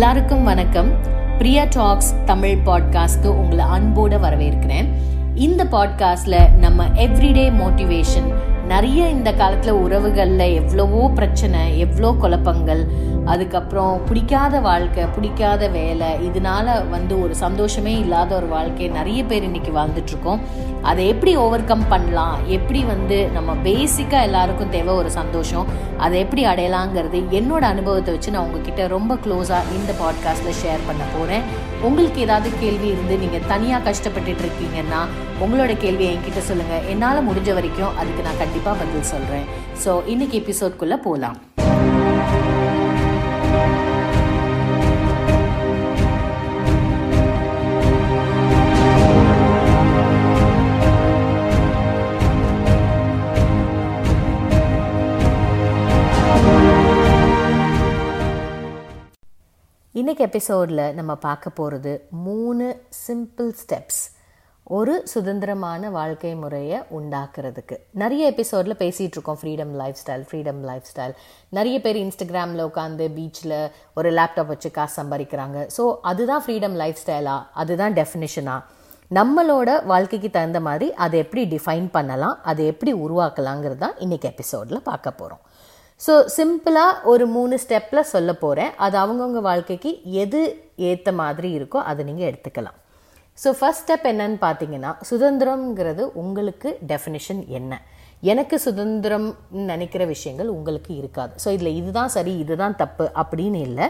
எல்லாருக்கும் வணக்கம். பிரியா டாக்ஸ் தமிழ் பாட்காஸ்ட்க்கு உங்களை அன்போட வரவேற்கிறேன். இந்த பாட்காஸ்ட்ல நம்ம எவ்ரிடே மோட்டிவேஷன் நிறைய இந்த காலத்துல உறவுகள்ல எவ்வளவோ பிரச்சனை எவ்வளோ குழப்பங்கள் அதுக்கப்புறம் பிடிக்காத வாழ்க்கை பிடிக்காத வேலை இதனால வந்து ஒரு சந்தோஷமே இல்லாத ஒரு வாழ்க்கை நிறைய பேர் இன்னைக்கு வாழ்ந்துட்டு இருக்கோம் அதை எப்படி ஓவர் கம் பண்ணலாம்? எப்படி வந்து நம்ம பேசிக்காக எல்லாருக்கும் தேவை ஒரு சந்தோஷம்? அதை எப்படி அடையலாங்கிறது என்னோட அனுபவத்தை வச்சு நான் உங்ககிட்ட ரொம்ப க்ளோஸாக இந்த பாட்காஸ்ட்டில் ஷேர் பண்ண போகிறேன் உங்களுக்கு ஏதாவது கேள்வி இருந்து நீங்கள் தனியாக கஷ்டப்பட்டுட்டு இருக்கீங்கன்னா உங்களோட கேள்வியை என்கிட்ட சொல்லுங்கள் என்னால் முடிஞ்ச வரைக்கும் அதுக்கு நான் கண்டிப்பாக பதில் சொல்கிறேன் ஸோ இன்னைக்கு எபிசோட்குள்ளே போகலாம் இன்னைக்கு எபிசோடில் நம்ம பார்க்க போகிறது மூணு சிம்பிள் ஸ்டெப்ஸ் ஒரு சுதந்திரமான வாழ்க்கை முறையை உண்டாக்குறதுக்கு. நிறைய எபிசோடில் பேசிகிட்டு இருக்கோம் freedom life style freedom life style நிறைய பேர் இன்ஸ்டாகிராமில் உட்காந்து பீச்சில் ஒரு லேப்டாப் வச்சு காசு சம்பாதிக்கிறாங்க. ஸோ அதுதான் ஃப்ரீடம் லைஃப் ஸ்டைலா அதுதான் டெஃபினிஷனா நம்மளோட வாழ்க்கைக்கு தகுந்த மாதிரி அதை எப்படி டிஃபைன் பண்ணலாம்? அதை எப்படி உருவாக்கலாங்கிறது தான் இன்றைக்கி எபிசோடில் பார்க்க போகிறோம் ஸோ சிம்பிளாக ஒரு மூணு ஸ்டெப்பில் சொல்ல போகிறேன் அது அவங்கவுங்க வாழ்க்கைக்கு எது ஏற்ற மாதிரி இருக்கோ அதை நீங்கள் எடுத்துக்கலாம். ஸோ ஃபர்ஸ்ட் ஸ்டெப் என்னன்னு பார்த்தீங்கன்னா சுதந்திரம்ங்கிறது உங்களுக்கு டெஃபினிஷன் என்ன? எனக்கு சுதந்திரம் நினைக்கிற விஷயங்கள் உங்களுக்கு இருக்காது. ஸோ இதில் இதுதான் சரி இதுதான் தப்பு அப்படின்னு இல்லை.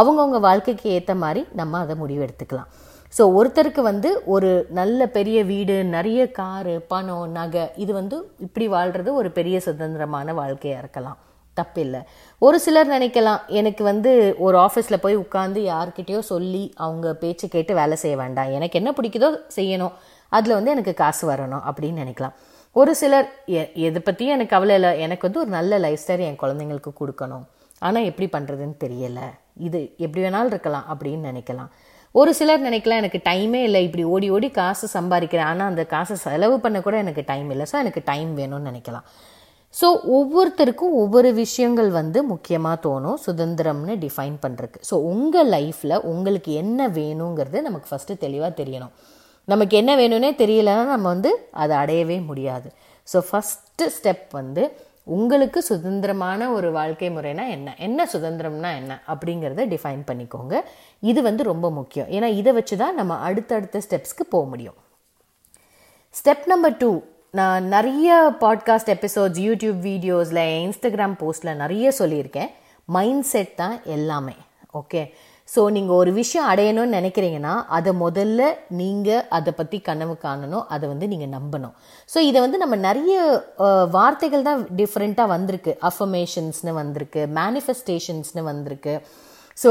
அவங்கவுங்க வாழ்க்கைக்கு ஏற்ற மாதிரி நம்ம அதை முடிவெடுத்துக்கலாம் ஸோ ஒருத்தருக்கு வந்து ஒரு நல்ல பெரிய வீடு நிறைய காரு பணம் நகை இது வந்து இப்படி வாழ்கிறது ஒரு பெரிய சுதந்திரமான வாழ்க்கையாக இருக்கலாம். தப்பில்லை. ஒரு சிலர் நினைக்கலாம் எனக்கு வந்து ஒரு ஆஃபீஸில் போய் உட்காந்து யார்கிட்டயோ சொல்லி அவங்க பேச்சு கேட்டு வேலை செய்ய வேண்டாம். எனக்கு என்ன பிடிக்குதோ செய்யணும். அதில் வந்து எனக்கு காசு வரணும் அப்படின்னு நினைக்கலாம். ஒரு சிலர் எ எதை பற்றியும் எனக்கு கவலை இல்லை. எனக்கு வந்து ஒரு நல்ல லைஃப் ஸ்டைல் என் குழந்தைங்களுக்கு கொடுக்கணும். ஆனால் எப்படி பண்ணுறதுன்னு தெரியலை. இது எப்படி வேணாலும் இருக்கலாம் அப்படின்னு நினைக்கலாம். ஒரு சிலர் நினைக்கலாம் எனக்கு டைமே இல்லை. இப்படி ஓடி ஓடி காசு சம்பாதிக்கிறேன். ஆனால் அந்த காசை செலவு பண்ண கூட எனக்கு டைம் இல்லை. ஸோ எனக்கு டைம் வேணும்னு நினைக்கலாம். ஸோ ஒவ்வொருத்தருக்கும் ஒவ்வொரு விஷயங்கள் வந்து முக்கியமாக தோணும். சுதந்திரம்னு டிஃபைன் பண்ணுறதுக்கு ஸோ உங்கள் லைஃப்பில் உங்களுக்கு என்ன வேணுங்கிறது நமக்கு ஃபஸ்ட்டு தெளிவாக தெரியணும். நமக்கு என்ன வேணும்னே தெரியலன்னா நம்ம வந்து அதை அடையவே முடியாது. ஸோ ஃபஸ்ட்டு ஸ்டெப் வந்து உங்களுக்கு சுதந்திரமான ஒரு வாழ்க்கை முறைனா என்ன? என்ன சுதந்திரம்னா என்ன? அப்படிங்கிறத டிஃபைன் பண்ணிக்கோங்க. இது வந்து ரொம்ப முக்கியம். ஏன்னா இதை வச்சு தான் நம்ம அடுத்தடுத்த ஸ்டெப்ஸ்க்கு போக முடியும். ஸ்டெப் நம்பர் டூ நான் நிறைய பாட்காஸ்ட் எபிசோட்ஸ் யூடியூப் வீடியோஸில் இன்ஸ்டாகிராம் போஸ்ட்டில் நிறைய சொல்லியிருக்கேன். மைண்ட் செட் தான் எல்லாமே. ஓகே ஸோ நீங்கள் ஒரு விஷயம் அடையணும்னு நினைக்கிறீங்கன்னா அதை முதல்ல நீங்கள் அதை பற்றி கனவு காணணும் அதை வந்து நீங்கள் நம்பணும். ஸோ இதை வந்து நம்ம நிறைய வார்த்தைகள் தான் டிஃப்ரெண்ட்டாக வந்திருக்கு. அஃபர்மேஷன்ஸ்னு வந்திருக்கு மேனிஃபெஸ்டேஷன்ஸ்னு வந்திருக்கு. ஸோ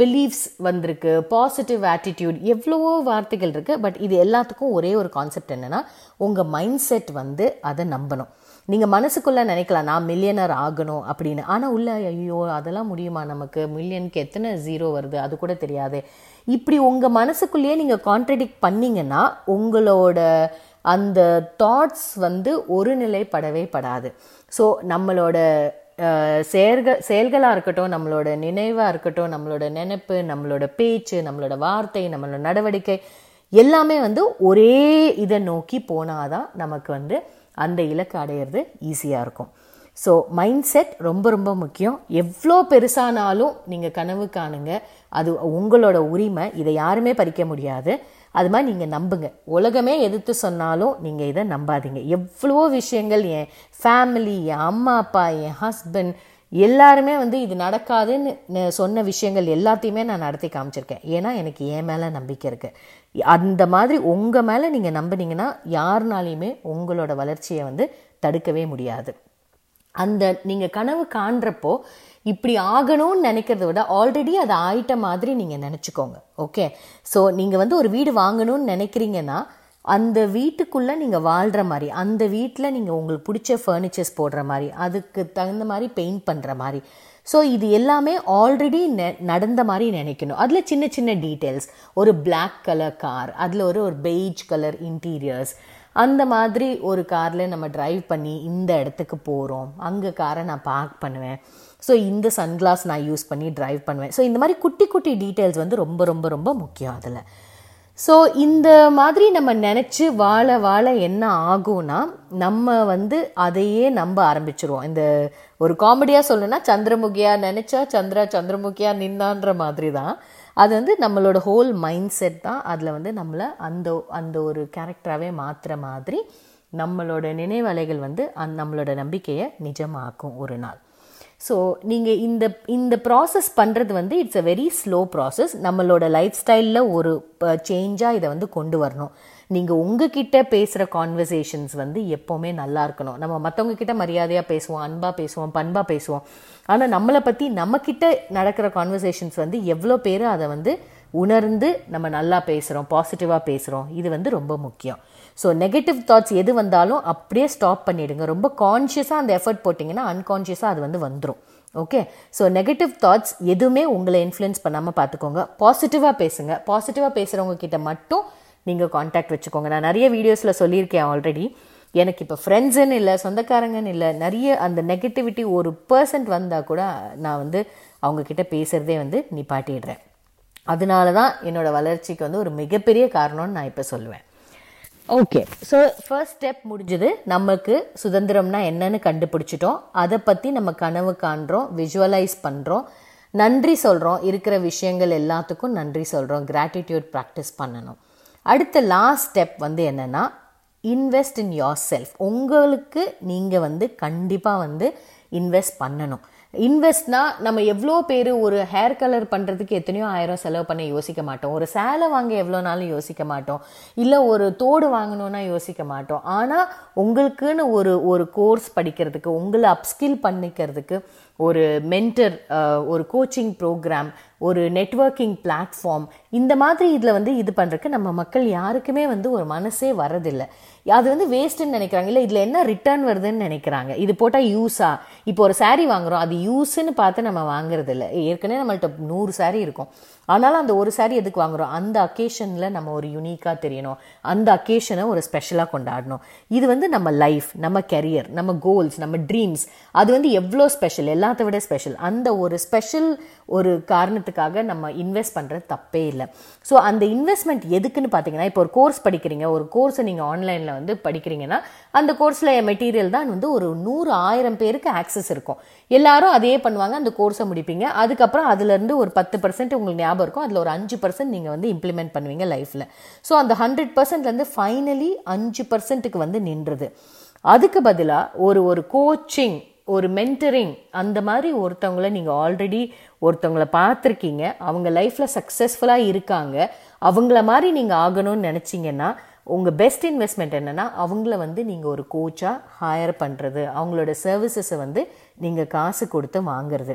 பிலீஃப்ஸ் வந்திருக்கு பாசிட்டிவ் ஆட்டிடியூட் எவ்வளவோ வார்த்தைகள் இருக்குது பட் இது எல்லாத்துக்கும் ஒரே ஒரு கான்செப்ட் என்னென்னா உங்கள் மைண்ட் செட் வந்து அதை நம்பணும். நீங்கள் மனசுக்குள்ளே நினைக்கலாம் நான் மில்லியனர் ஆகணும் அப்படின்னு. ஆனால் உள்ள ஐயோ அதெல்லாம் முடியுமா நமக்கு? மில்லியனுக்கு எத்தனை ஜீரோ வருது? அது கூட தெரியாது. இப்படி உங்கள் மனசுக்குள்ளேயே நீங்கள் கான்ட்ரடிக்ட் பண்ணிங்கன்னா உங்களோட அந்த தாட்ஸ் வந்து ஒரு நிலைப்படவே படாது. ஸோ நம்மளோட செயல்கள் செயல்களாக இருக்கட்டும் நம்மளோட நினைவாக இருக்கட்டும் நம்மளோட நினைப்பு நம்மளோட பேச்சு நம்மளோட வார்த்தை நம்மளோட நடவடிக்கை எல்லாமே வந்து ஒரே இதை நோக்கி போனால் தான் நமக்கு வந்து அந்த இலக்கு அடையிறது ஈஸியாக இருக்கும். ஸோ மைண்ட் செட் ரொம்ப ரொம்ப முக்கியம். எவ்வளோ பெருசானாலும் நீங்கள் கனவு காணுங்க. அது உங்களோட உரிமை. இதை யாருமே பறிக்க முடியாது. அது மாதிரி நீங்கள் நம்புங்க. உலகமே எதிர்த்து சொன்னாலும் நீங்கள் இதை நம்பாதீங்க. எவ்வளவோ விஷயங்கள் என் ஃபேமிலி என் அம்மா அப்பா என் ஹஸ்பண்ட் எல்லாருமே வந்து இது நடக்காதுன்னு சொன்ன விஷயங்கள் எல்லாத்தையுமே நான் நடத்தி காமிச்சிருக்கேன். ஏன்னா எனக்கு என் மேலே நம்பிக்கை இருக்குது அந்த மாதிரி உங்கள் மேலே நீங்கள் நம்பினீங்கன்னா யாருனாலையுமே உங்களோட வளர்ச்சியை வந்து தடுக்கவே முடியாது. அந்த நீங்கள் கனவு காண்றப்போ இப்படி ஆகணும்னு நினைக்கிறத விட ஆல்ரெடி அது ஆயிட்ட மாதிரி நீங்கள் நினச்சிக்கோங்க. ஓகே ஸோ நீங்கள் வந்து ஒரு வீடு வாங்கணும்னு நினைக்கிறீங்கன்னா அந்த வீட்டுக்குள்ளே நீங்கள் வாழ்கிற மாதிரி அந்த வீட்டில் நீங்கள் உங்களுக்கு பிடிச்ச ஃபர்னிச்சர்ஸ் போடுற மாதிரி அதுக்கு தகுந்த மாதிரி பெயிண்ட் பண்ணுற மாதிரி. ஸோ இது எல்லாமே ஆல்ரெடி நெ நடந்த மாதிரி நினைக்கணும். அதில் சின்ன சின்ன டீட்டெயில்ஸ் ஒரு பிளாக் கலர் கார் அதில் ஒரு ஒரு பெய்ஜ் கலர் இன்டீரியர்ஸ் அந்த மாதிரி ஒரு காரில் நம்ம டிரைவ் பண்ணி இந்த இடத்துக்கு போகிறோம் அங்கே காரை நான் பார்க் பண்ணுவேன். ஸோ இந்த சன்கிளாஸ் நான் யூஸ் பண்ணி ட்ரைவ் பண்ணுவேன். ஸோ இந்த மாதிரி குட்டி குட்டி டீட்டெயில்ஸ் வந்து ரொம்ப ரொம்ப ரொம்ப முக்கியம் அதில். ஸோ இந்த மாதிரி நம்ம நினச்சி வாழ வாழ என்ன ஆகும்னா நம்ம வந்து அதையே நம்ப ஆரம்பிச்சிருவோம். இந்த ஒரு காமெடியாக சொல்லணும்னா சந்திரமுகியா நினச்சா சந்திரா சந்திரமுகியா நின்னான்ற மாதிரி தான். அது வந்து நம்மளோட ஹோல் மைண்ட் செட் தான். அதில் வந்து நம்மளை அந்த அந்த ஒரு கேரக்டராகவே மாற்றுற மாதிரி நம்மளோட நினைவலைகள் வந்து அந் நம்மளோட நம்பிக்கையை நிஜமாக்கும் ஒரு நாள். ஸோ நீங்கள் இந்த இந்த ப்ராசஸ் பண்ணுறது வந்து it's a very slow process நம்மளோட லைஃப் ஸ்டைலில் ஒரு சேஞ்சாக இதை வந்து கொண்டு வரணும். நீங்கள் உங்ககிட்ட பேசுகிற கான்வர்சேஷன்ஸ் வந்து எப்போவுமே நல்லா இருக்கணும். நம்ம மற்றவங்க கிட்ட மரியாதையாக பேசுவோம் அன்பாக பேசுவோம் பண்பாக பேசுவோம். ஆனால் நம்மளை பற்றி நம்மக்கிட்ட நடக்கிற கான்வர்சேஷன்ஸ் வந்து எவ்வளோ பேர் அதை வந்து உணர்ந்து நம்ம நல்லா பேசுகிறோம் பாசிட்டிவாக பேசுகிறோம் இது வந்து ரொம்ப முக்கியம். ஸோ நெகட்டிவ் தாட்ஸ் எது வந்தாலும் அப்படியே ஸ்டாப் பண்ணிடுங்க. ரொம்ப கான்ஷியஸாக அந்த எஃபர்ட் போட்டிங்கன்னா அன்கான்ஷியஸாக அது வந்து வந்துடும் ஓகே ஸோ நெகட்டிவ் தாட்ஸ் எதுவுமே உங்களை இன்ஃப்ளூயன்ஸ் பண்ணாமல் பார்த்துக்கோங்க பாசிட்டிவாக பேசுங்க. பாசிட்டிவாக பேசுகிறவங்க கிட்ட மட்டும் நீங்கள் காண்டாக்ட் வச்சுக்கோங்க. நான் நிறைய வீடியோஸில் சொல்லியிருக்கேன் ஆல்ரெடி எனக்கு இப்போ ஃப்ரெண்ட்ஸுன்னு இல்லை சொந்தக்காரங்கன்னு இல்லை நிறைய அந்த நெகட்டிவிட்டி ஒரு பர்சன்ட் வந்தால் கூட நான் வந்து அவங்கக்கிட்ட பேசுகிறதே வந்து நிப்பாட்டிடுறேன். அதனால தான் என்னோடய வளர்ச்சிக்கு வந்து ஒரு மிகப்பெரிய காரணம்னு நான் இப்போ சொல்லுவேன். ஓகே ஸோ ஃபர்ஸ்ட் ஸ்டெப் முடிஞ்சது. நமக்கு சுதந்திரம்னா என்னன்னு கண்டுபிடிச்சிட்டோம். அதை பற்றி நம்ம கனவு காண்றோம் விஷுவலைஸ் பண்ணுறோம் நன்றி சொல்கிறோம் இருக்கிற விஷயங்கள் எல்லாத்துக்கும் நன்றி சொல்கிறோம் கிராட்டிடியூட் ப்ராக்டிஸ் பண்ணணும். அடுத்த லாஸ்ட் ஸ்டெப் வந்து என்னென்னா இன்வெஸ்ட் இன் யோர் செல்ஃப் உங்களுக்கு நீங்கள் வந்து கண்டிப்பாக வந்து இன்வெஸ்ட் பண்ணணும். இன்வெஸ்ட்னா நம்ம எவ்வளோ பேர் ஒரு ஹேர் கலர் பண்ணுறதுக்கு எத்தனையோ ஆயிரம் செலவு பண்ண யோசிக்க மாட்டோம். ஒரு சேலை வாங்க எவ்வளோ நாளும் யோசிக்க மாட்டோம். இல்லை ஒரு தோடு வாங்கணும்னா யோசிக்க மாட்டோம். ஆனால் உங்களுக்குன்னு ஒரு ஒரு கோர்ஸ் படிக்கிறதுக்கு உங்களை அப்ஸ்கில் பண்ணிக்கிறதுக்கு ஒரு மென்டர் ஒரு கோச்சிங் ப்ரோக்ராம் ஒரு நெட்ஒர்க்கிங் பிளாட்ஃபார்ம் இந்த மாதிரி இதில் வந்து இது பண்ணுறதுக்கு நம்ம மக்கள் யாருக்குமே வந்து ஒரு மனசே வரதில்லை. அது வந்து வேஸ்ட்டுன்னு நினைக்கிறாங்க. இல்லை இதில் என்ன ரிட்டர்ன் வருதுன்னு நினைக்கிறாங்க. இது போட்டால் யூஸா இப்போ ஒரு சாரீ வாங்குறோம். அது யூஸ்ன்னு பார்த்து நம்ம வாங்குறது இல்லை ஏற்கனவே நம்மள்ட்ட நூறு சாரீ இருக்கும். ஆனாலும் அந்த ஒரு சாரீ எதுக்கு வாங்குறோம்? அந்த அக்கேஷனில் நம்ம ஒரு யூனிக்காக தெரியணும். அந்த அக்கேஷனை ஒரு ஸ்பெஷலாக கொண்டாடணும். இது வந்து நம்ம லைஃப் நம்ம கெரியர் நம்ம கோல்ஸ் நம்ம ட்ரீம்ஸ் அது வந்து எவ்வளோ ஸ்பெஷல் எல்லாத்தை விட ஸ்பெஷல் அந்த ஒரு ஸ்பெஷல் ஒரு காரணத்துக்காக நம்ம இன்வெஸ்ட் பண்ணுறது தப்பே இல்லை. ஸோ அந்த இன்வெஸ்ட்மெண்ட் எதுக்குன்னு பார்த்தீங்கன்னா இப்போ ஒரு கோர்ஸ் படிக்கிறீங்க ஒரு கோர்ஸை நீங்கள் ஆன்லைனில் வந்து படிக்கிறீங்கன்னா அந்த கோர்ஸில் மெட்டீரியல் தான் வந்து ஒரு நூறு ஆயிரம் பேருக்கு ஆக்சஸ் இருக்கும். எல்லாரும் அதே பண்ணுவாங்க அந்த கோர்ஸை முடிப்பீங்க. அதுக்கப்புறம் அதுலேருந்து ஒரு பத்து பர்சன்ட் உங்களுக்கு ஞாபகம் இருக்கும். அதில் ஒரு அஞ்சு பர்சன்ட் நீங்கள் வந்து இம்ப்ளிமெண்ட் பண்ணுவீங்க லைஃப்பில் ஸோ அந்த ஹண்ட்ரட் பர்சன்ட்லேருந்து ஃபைனலி அஞ்சு பர்சன்ட்டுக்கு வந்து நின்றுது. அதுக்கு பதிலாக ஒரு ஒரு கோச்சிங் ஒரு மென்டரிங் அந்த மாதிரி ஒருத்தவங்கள நீங்கள் ஆல்ரெடி ஒருத்தவங்கள பார்த்துருக்கீங்க. அவங்க லைஃப்பில் சக்ஸஸ்ஃபுல்லாக இருக்காங்க. அவங்கள மாதிரி நீங்கள் ஆகணும்னு நினச்சிங்கன்னா உங்கள் பெஸ்ட் இன்வெஸ்ட்மெண்ட் என்னென்னா அவங்கள வந்து நீங்கள் ஒரு கோச்சாக ஹையர் பண்ணுறது அவங்களோட சர்வீசஸை வந்து நீங்கள் காசு கொடுத்து வாங்குறது.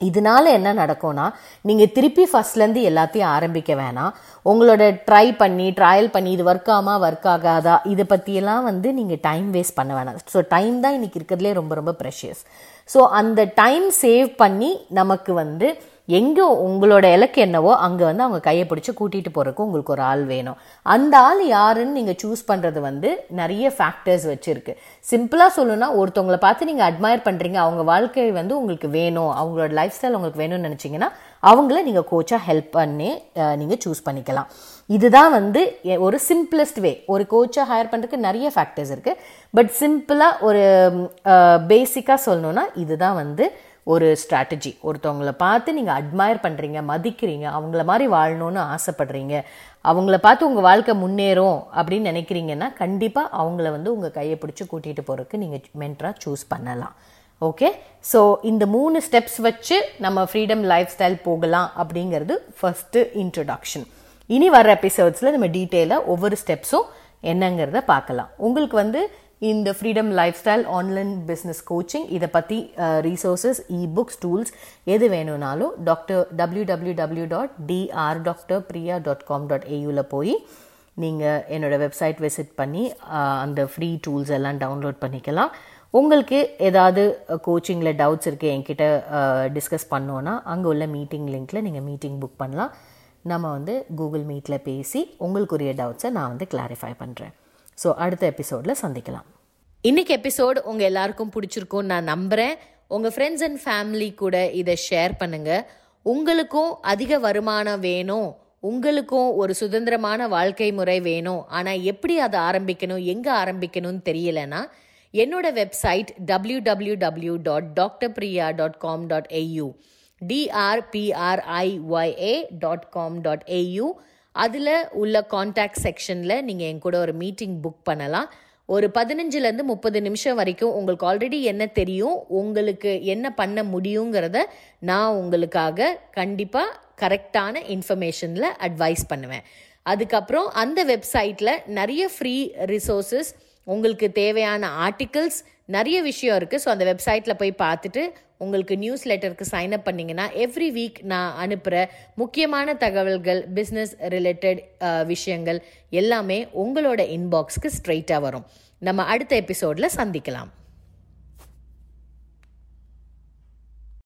இதனால என்ன நடக்கும்னா நீங்கள் திருப்பி ஃபர்ஸ்ட்லேருந்து எல்லாத்தையும் ஆரம்பிக்க வேணாம். உங்களோட ட்ரை பண்ணி ட்ரையல் பண்ணி இது ஒர்க் ஆமா ஒர்க் ஆகாதா இதை பற்றியெல்லாம் வந்து நீங்கள் டைம் வேஸ்ட் பண்ண வேணாம். ஸோ டைம் தான் இன்னைக்கு இருக்கிறதுலே ரொம்ப ரொம்ப ப்ரெஷியஸ் ஸோ அந்த டைம் சேவ் பண்ணி நமக்கு வந்து எங்கே உங்களோட இலக்கு என்னவோ அங்கே வந்து அவங்க கையை பிடிச்சி கூட்டிகிட்டு போகிறதுக்கு உங்களுக்கு ஒரு ஆள் வேணும். அந்த ஆள் யாருன்னு நீங்கள் சூஸ் பண்ணுறது வந்து நிறைய ஃபேக்டர்ஸ் வச்சுருக்கு. சிம்பிளாக சொல்லணும்னா ஒருத்தவங்களை பார்த்து நீங்கள் அட்மயர் பண்ணுறீங்க அவங்க வாழ்க்கை வந்து உங்களுக்கு வேணும் அவங்களோட லைஃப் ஸ்டைல் உங்களுக்கு வேணும்னு நினச்சிங்கன்னா அவங்கள நீங்கள் கோச்சாக ஹெல்ப் பண்ணி நீங்கள் சூஸ் பண்ணிக்கலாம். இதுதான் வந்து ஒரு சிம்பிளஸ்ட் வே ஒரு கோச்சை ஹையர் பண்ணுறதுக்கு நிறைய ஃபேக்டர்ஸ் இருக்குது பட் சிம்பிளாக ஒரு பேசிக்காக சொல்லணுன்னா இதுதான் வந்து ஒரு ஸ்ட்ராட்டஜி ஒருத்தவங்கள பார்த்து நீங்கள் அட்மையர் பண்ணுறீங்க மதிக்கிறீங்க அவங்கள மாதிரி வாழணும்னு ஆசைப்படுறீங்க. அவங்கள பார்த்து உங்கள் வாழ்க்கை முன்னேறும் அப்படின்னு நினைக்கிறீங்கன்னா கண்டிப்பாக அவங்கள வந்து உங்கள் கையை பிடிச்சி கூட்டிகிட்டு போகிறதுக்கு நீங்கள் மென்ட்ராக சூஸ் பண்ணலாம். ஓகே ஸோ இந்த மூணு ஸ்டெப்ஸ் வச்சு நம்ம ஃப்ரீடம் லைஃப் ஸ்டைல் போகலாம் அப்படிங்கிறது ஃபஸ்ட்டு இன்ட்ரடக்ஷன் இனி வர எபிசோட்ஸில் நம்ம டீட்டெயிலாக ஒவ்வொரு ஸ்டெப்ஸும் என்னங்கிறத பார்க்கலாம். உங்களுக்கு வந்து இந்த freedom lifestyle online business coaching இதை பற்றி ரீசோர்ஸஸ் இ புக்ஸ் டூல்ஸ் எது வேணும்னாலும் doctor W W W dot DR doctor Priya dot com dot ஏயூவில் போய் நீங்கள் என்னோடய வெப்சைட் விசிட் பண்ணி அந்த ஃப்ரீ டூல்ஸ் எல்லாம் டவுன்லோட் பண்ணிக்கலாம். உங்களுக்கு ஏதாவது கோச்சிங்கில் டவுட்ஸ் இருக்குது என்கிட்ட டிஸ்கஸ் பண்ணோன்னா அங்கே உள்ள மீட்டிங் லிங்க்கில் நீங்கள் மீட்டிங் புக் பண்ணலாம். நம்ம வந்து கூகுள் மீட்டில் பேசி உங்களுக்குரிய டவுட்ஸை நான் வந்து கிளாரிஃபை பண்ணுறேன் ஸோ அடுத்த எபிசோடில் சந்திக்கலாம். இன்னைக்கு எபிசோடு உங்கள் எல்லாருக்கும் பிடிச்சிருக்கும்னு நான் நம்புகிறேன் உங்கள் ஃப்ரெண்ட்ஸ் அண்ட் ஃபேமிலி கூட இதை ஷேர் பண்ணுங்கள் உங்களுக்கும் அதிக வருமானம் வேணும். உங்களுக்கும் ஒரு சுதந்திரமான வாழ்க்கை முறை வேணும். ஆனால் எப்படி அதை ஆரம்பிக்கணும் எங்கே ஆரம்பிக்கணும்னு தெரியலனா என்னோட website W W W dot doctor Priya dot com dot AU டிஆர்பிஆர்ஐஒய்ஏ dot com dot AU அதில் உள்ள காண்டாக்ட் செக்ஷனில் நீங்கள் என் கூட ஒரு மீட்டிங் புக் பண்ணலாம். ஒரு பதினஞ்சுலேருந்து முப்பது நிமிஷம் வரைக்கும் உங்களுக்கு ஆல்ரெடி என்ன தெரியும் உங்களுக்கு என்ன பண்ண முடியுங்கிறத நான் உங்களுக்காக கண்டிப்பாக கரெக்டான இன்ஃபர்மேஷனில் அட்வைஸ் பண்ணுவேன். அதுக்கப்புறம் அந்த வெப்சைட்டில் நிறைய ஃப்ரீ ரிசோர்ஸஸ் உங்களுக்கு தேவையான ஆர்டிகிள்ஸ் நிறைய விஷயம் இருக்குது ஸோ அந்த வெப்சைட்டில் போய் பார்த்துட்டு உங்களுக்கு நியூஸ் லெட்டருக்கு சைன் அப் பண்ணிங்கன்னா எவ்ரி வீக் நான் அனுப்புகிற முக்கியமான தகவல்கள் பிஸ்னஸ் ரிலேட்டட் விஷயங்கள் எல்லாமே உங்களோட இன்பாக்ஸ்க்கு ஸ்ட்ரெயிட்டாக வரும். நம்ம அடுத்த எபிசோடில் சந்திக்கலாம்.